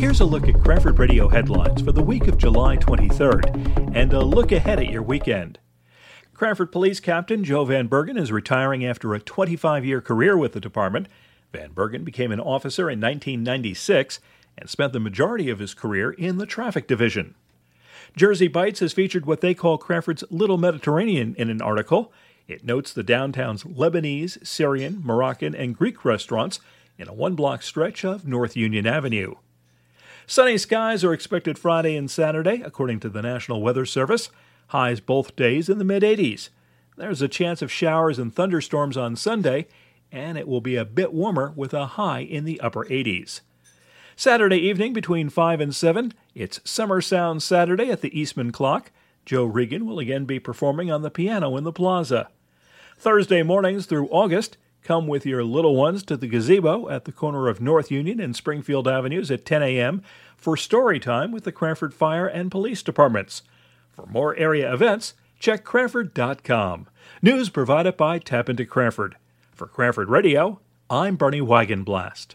Here's a look at Cranford Radio headlines for the week of July 23rd and a look ahead at your weekend. Cranford Police Captain Joe Van Bergen is retiring after a 25 year career with the department. Van Bergen became an officer in 1996 and spent the majority of his career in the traffic division. Jersey Bites has featured what they call Cranford's Little Mediterranean in an article. It notes the downtown's Lebanese, Syrian, Moroccan, and Greek restaurants in a one block stretch of North Union Avenue. Sunny skies are expected Friday and Saturday, according to the National Weather Service. Highs both days in the mid 80s. There's a chance of showers and thunderstorms on Sunday, and it will be a bit warmer with a high in the upper 80s. Saturday evening between 5 and 7, it's Summer Sound Saturday at the Eastman Clock. Joe Regan will again be performing on the piano in the plaza. Thursday mornings through August, Come with your little ones to the gazebo at the corner of North Union and Springfield Avenues at 10 a.m. for story time with the Cranford Fire and Police Departments. For more area events, check Cranford.com. News provided by TAPinto Cranford. For Cranford Radio, I'm Bernie Wagenblast.